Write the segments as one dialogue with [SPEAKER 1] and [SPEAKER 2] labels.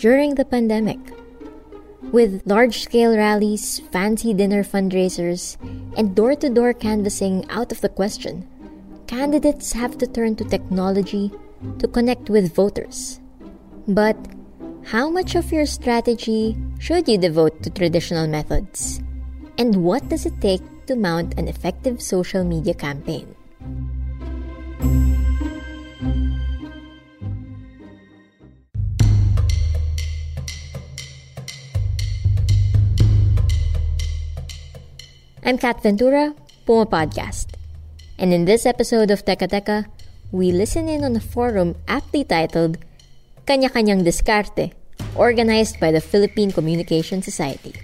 [SPEAKER 1] during the pandemic? With large scale rallies, fancy dinner fundraisers, and door to door canvassing out of the question, candidates have to turn to technology to connect with voters. But how much of your strategy should you devote to traditional methods? And what does it take to mount an effective social media campaign? I'm Kat Ventura, Puma Podcast. And in this episode of Teka Teka, we listen in on a forum aptly titled Kanya-Kanyang Diskarte, organized by the Philippine Communication Society.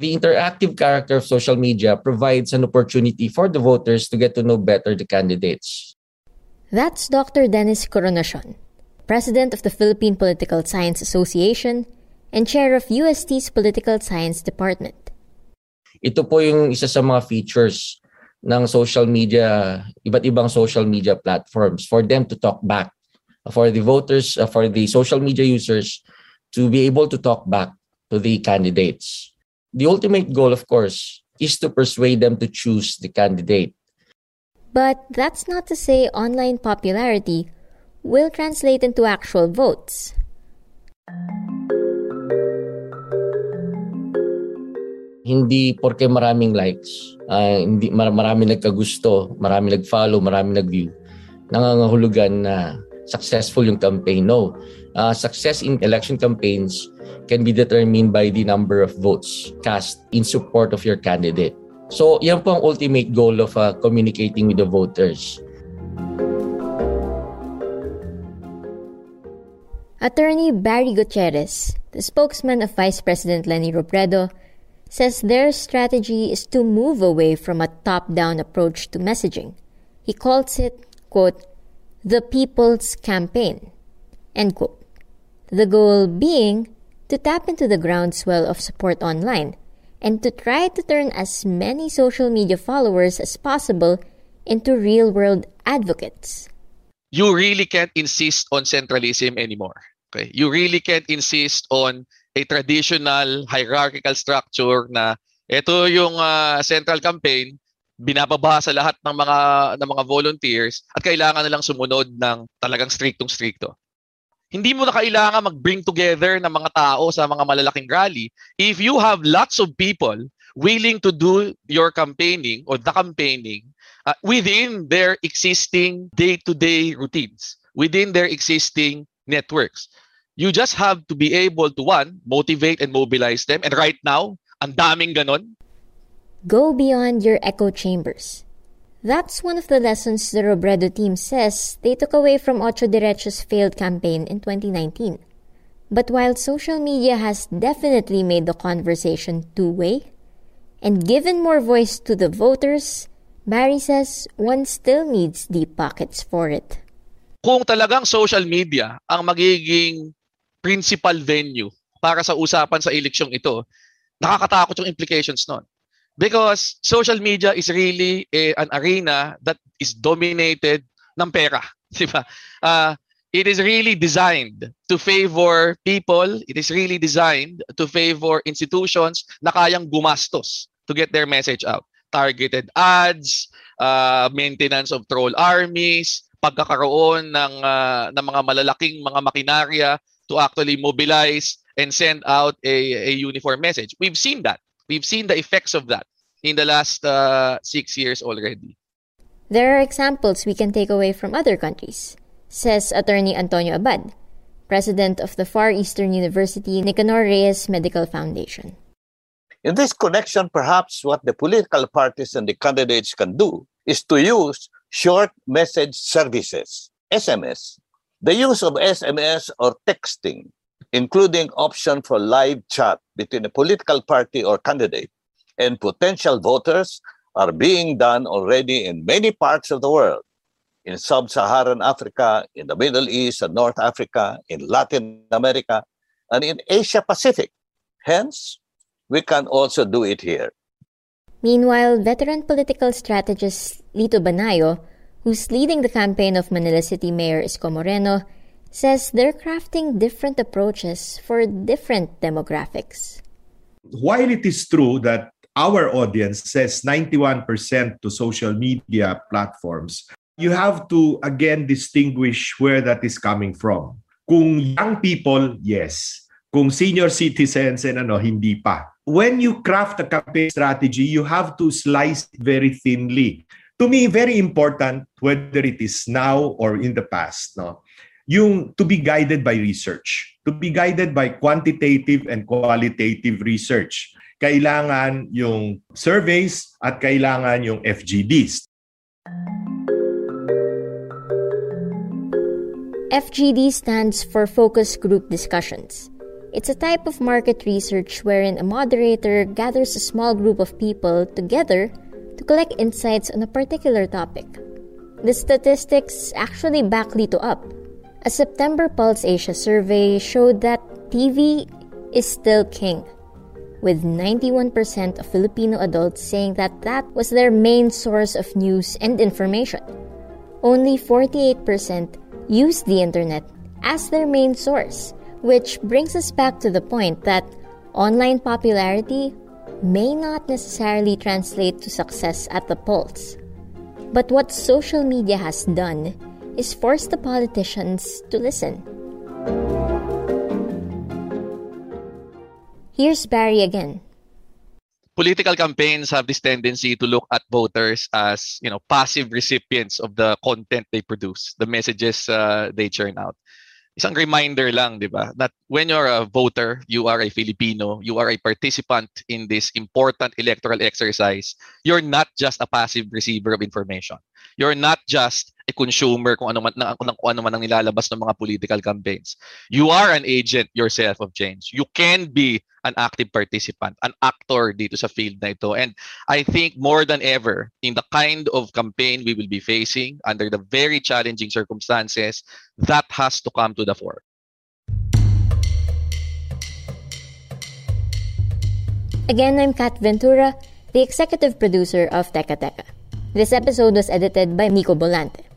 [SPEAKER 2] The interactive character of social media provides an opportunity for the voters to get to know better the candidates.
[SPEAKER 1] That's Dr. Dennis Coronacion, President of the Philippine Political Science Association and Chair of UST's Political Science Department.
[SPEAKER 2] Ito po yung isa sa mga features ng social media, iba't ibang social media platforms for them to talk back, for the voters, uh, for the social media users to be able to talk back to the candidates. The ultimate goal, of course, is to persuade them to choose the candidate.
[SPEAKER 1] But that's not to say online popularity will translate into actual votes.
[SPEAKER 2] Hindi porke maraming likes, uh, hindi mar- marami nagkagusto, marami nag-follow, marami nag-view, nangangahulugan na successful yung campaign. No. Uh, success in election campaigns can be determined by the number of votes cast in support of your candidate. So, yan po ang ultimate goal of uh, communicating with the voters.
[SPEAKER 1] Attorney Barry Gutierrez, the spokesman of Vice President Leni Robredo, says their strategy is to move away from a top down approach to messaging. He calls it, quote, the people's campaign, end quote. The goal being to tap into the groundswell of support online and to try to turn as many social media followers as possible into real world advocates.
[SPEAKER 3] You really can't insist on centralism anymore. Okay? You really can't insist on a traditional hierarchical structure na ito yung uh, central campaign binababa sa lahat ng mga ng mga volunteers at kailangan nilang sumunod ng talagang striktong strikto. Hindi mo na kailangan mag-bring together ng mga tao sa mga malalaking rally. If you have lots of people willing to do your campaigning or the campaigning uh, within their existing day-to-day routines, within their existing networks. You just have to be able to, one, motivate and mobilize them. And right now, ang daming ganon.
[SPEAKER 1] Go beyond your echo chambers. That's one of the lessons the Robredo team says they took away from Otso Diretso's failed campaign in 2019. But while social media has definitely made the conversation two-way and given more voice to the voters, Barry says one still needs deep pockets for it.
[SPEAKER 3] Kung talagang social media ang magiging principal venue para sa usapan sa eleksyong ito, nakakatakot yung implications nun. Because social media is really a, an arena that is dominated ng pera. Di ba? Uh, it is really designed to favor people. It is really designed to favor institutions na kayang gumastos to get their message out. Targeted ads, uh, maintenance of troll armies, pagkakaroon ng uh, ng mga malalaking mga makinarya to actually mobilize and send out a, a uniform message. We've seen that. We've seen the effects of that in the last uh, six years already.
[SPEAKER 1] There are examples we can take away from other countries, says attorney Antonio Abad, president of the Far Eastern University Nicanor Reyes Medical Foundation.
[SPEAKER 4] In this connection, perhaps what the political parties and the candidates can do is to use short message services, SMS. The use of SMS or texting, including option for live chat between a political party or candidate and potential voters are being done already in many parts of the world. In sub-Saharan Africa, in the Middle East and North Africa, in Latin America, and in Asia Pacific. Hence, we can also do it here.
[SPEAKER 1] Meanwhile, veteran political strategist Lito Banayo, who's leading the campaign of Manila City Mayor Isko Moreno, says they're crafting different approaches for different demographics.
[SPEAKER 5] While it is true that our audience says 91% to social media platforms, you have to again distinguish where that is coming from. Kung young people, yes. Kung senior citizens and ano, hindi pa. When you craft a campaign strategy, you have to slice very thinly. To me, very important, whether it is now or in the past, no? yung to be guided by research, to be guided by quantitative and qualitative research. Kailangan yung surveys at kailangan yung FGDs.
[SPEAKER 1] FGD stands for Focus Group Discussions. It's a type of market research wherein a moderator gathers a small group of people together to collect insights on a particular topic. The statistics actually back Lito up a September Pulse Asia survey showed that TV is still king, with 91% of Filipino adults saying that that was their main source of news and information. Only 48% use the internet as their main source, which brings us back to the point that online popularity may not necessarily translate to success at the polls. But what social media has done is force the politicians to listen. Here's Barry again.
[SPEAKER 3] Political campaigns have this tendency to look at voters as, you know, passive recipients of the content they produce, the messages uh, they churn out. Isang reminder lang, di ba? That when you're a voter, you are a Filipino, you are a participant in this important electoral exercise, you're not just a passive receiver of information. You're not just consumer kung ano man na, kung, ano man ang nilalabas ng mga political campaigns. You are an agent yourself of change. You can be an active participant, an actor dito sa field na ito. And I think more than ever, in the kind of campaign we will be facing under the very challenging circumstances, that has to come to the fore.
[SPEAKER 1] Again, I'm Kat Ventura, the executive producer of Teka Teka. This episode was edited by Nico Bolante.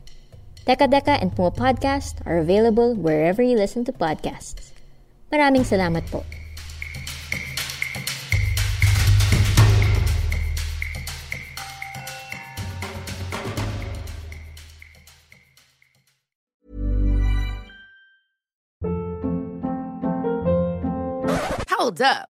[SPEAKER 1] Teka Deka and Puma Podcast are available wherever you listen to podcasts. Maraming salamat po.
[SPEAKER 6] Hold up.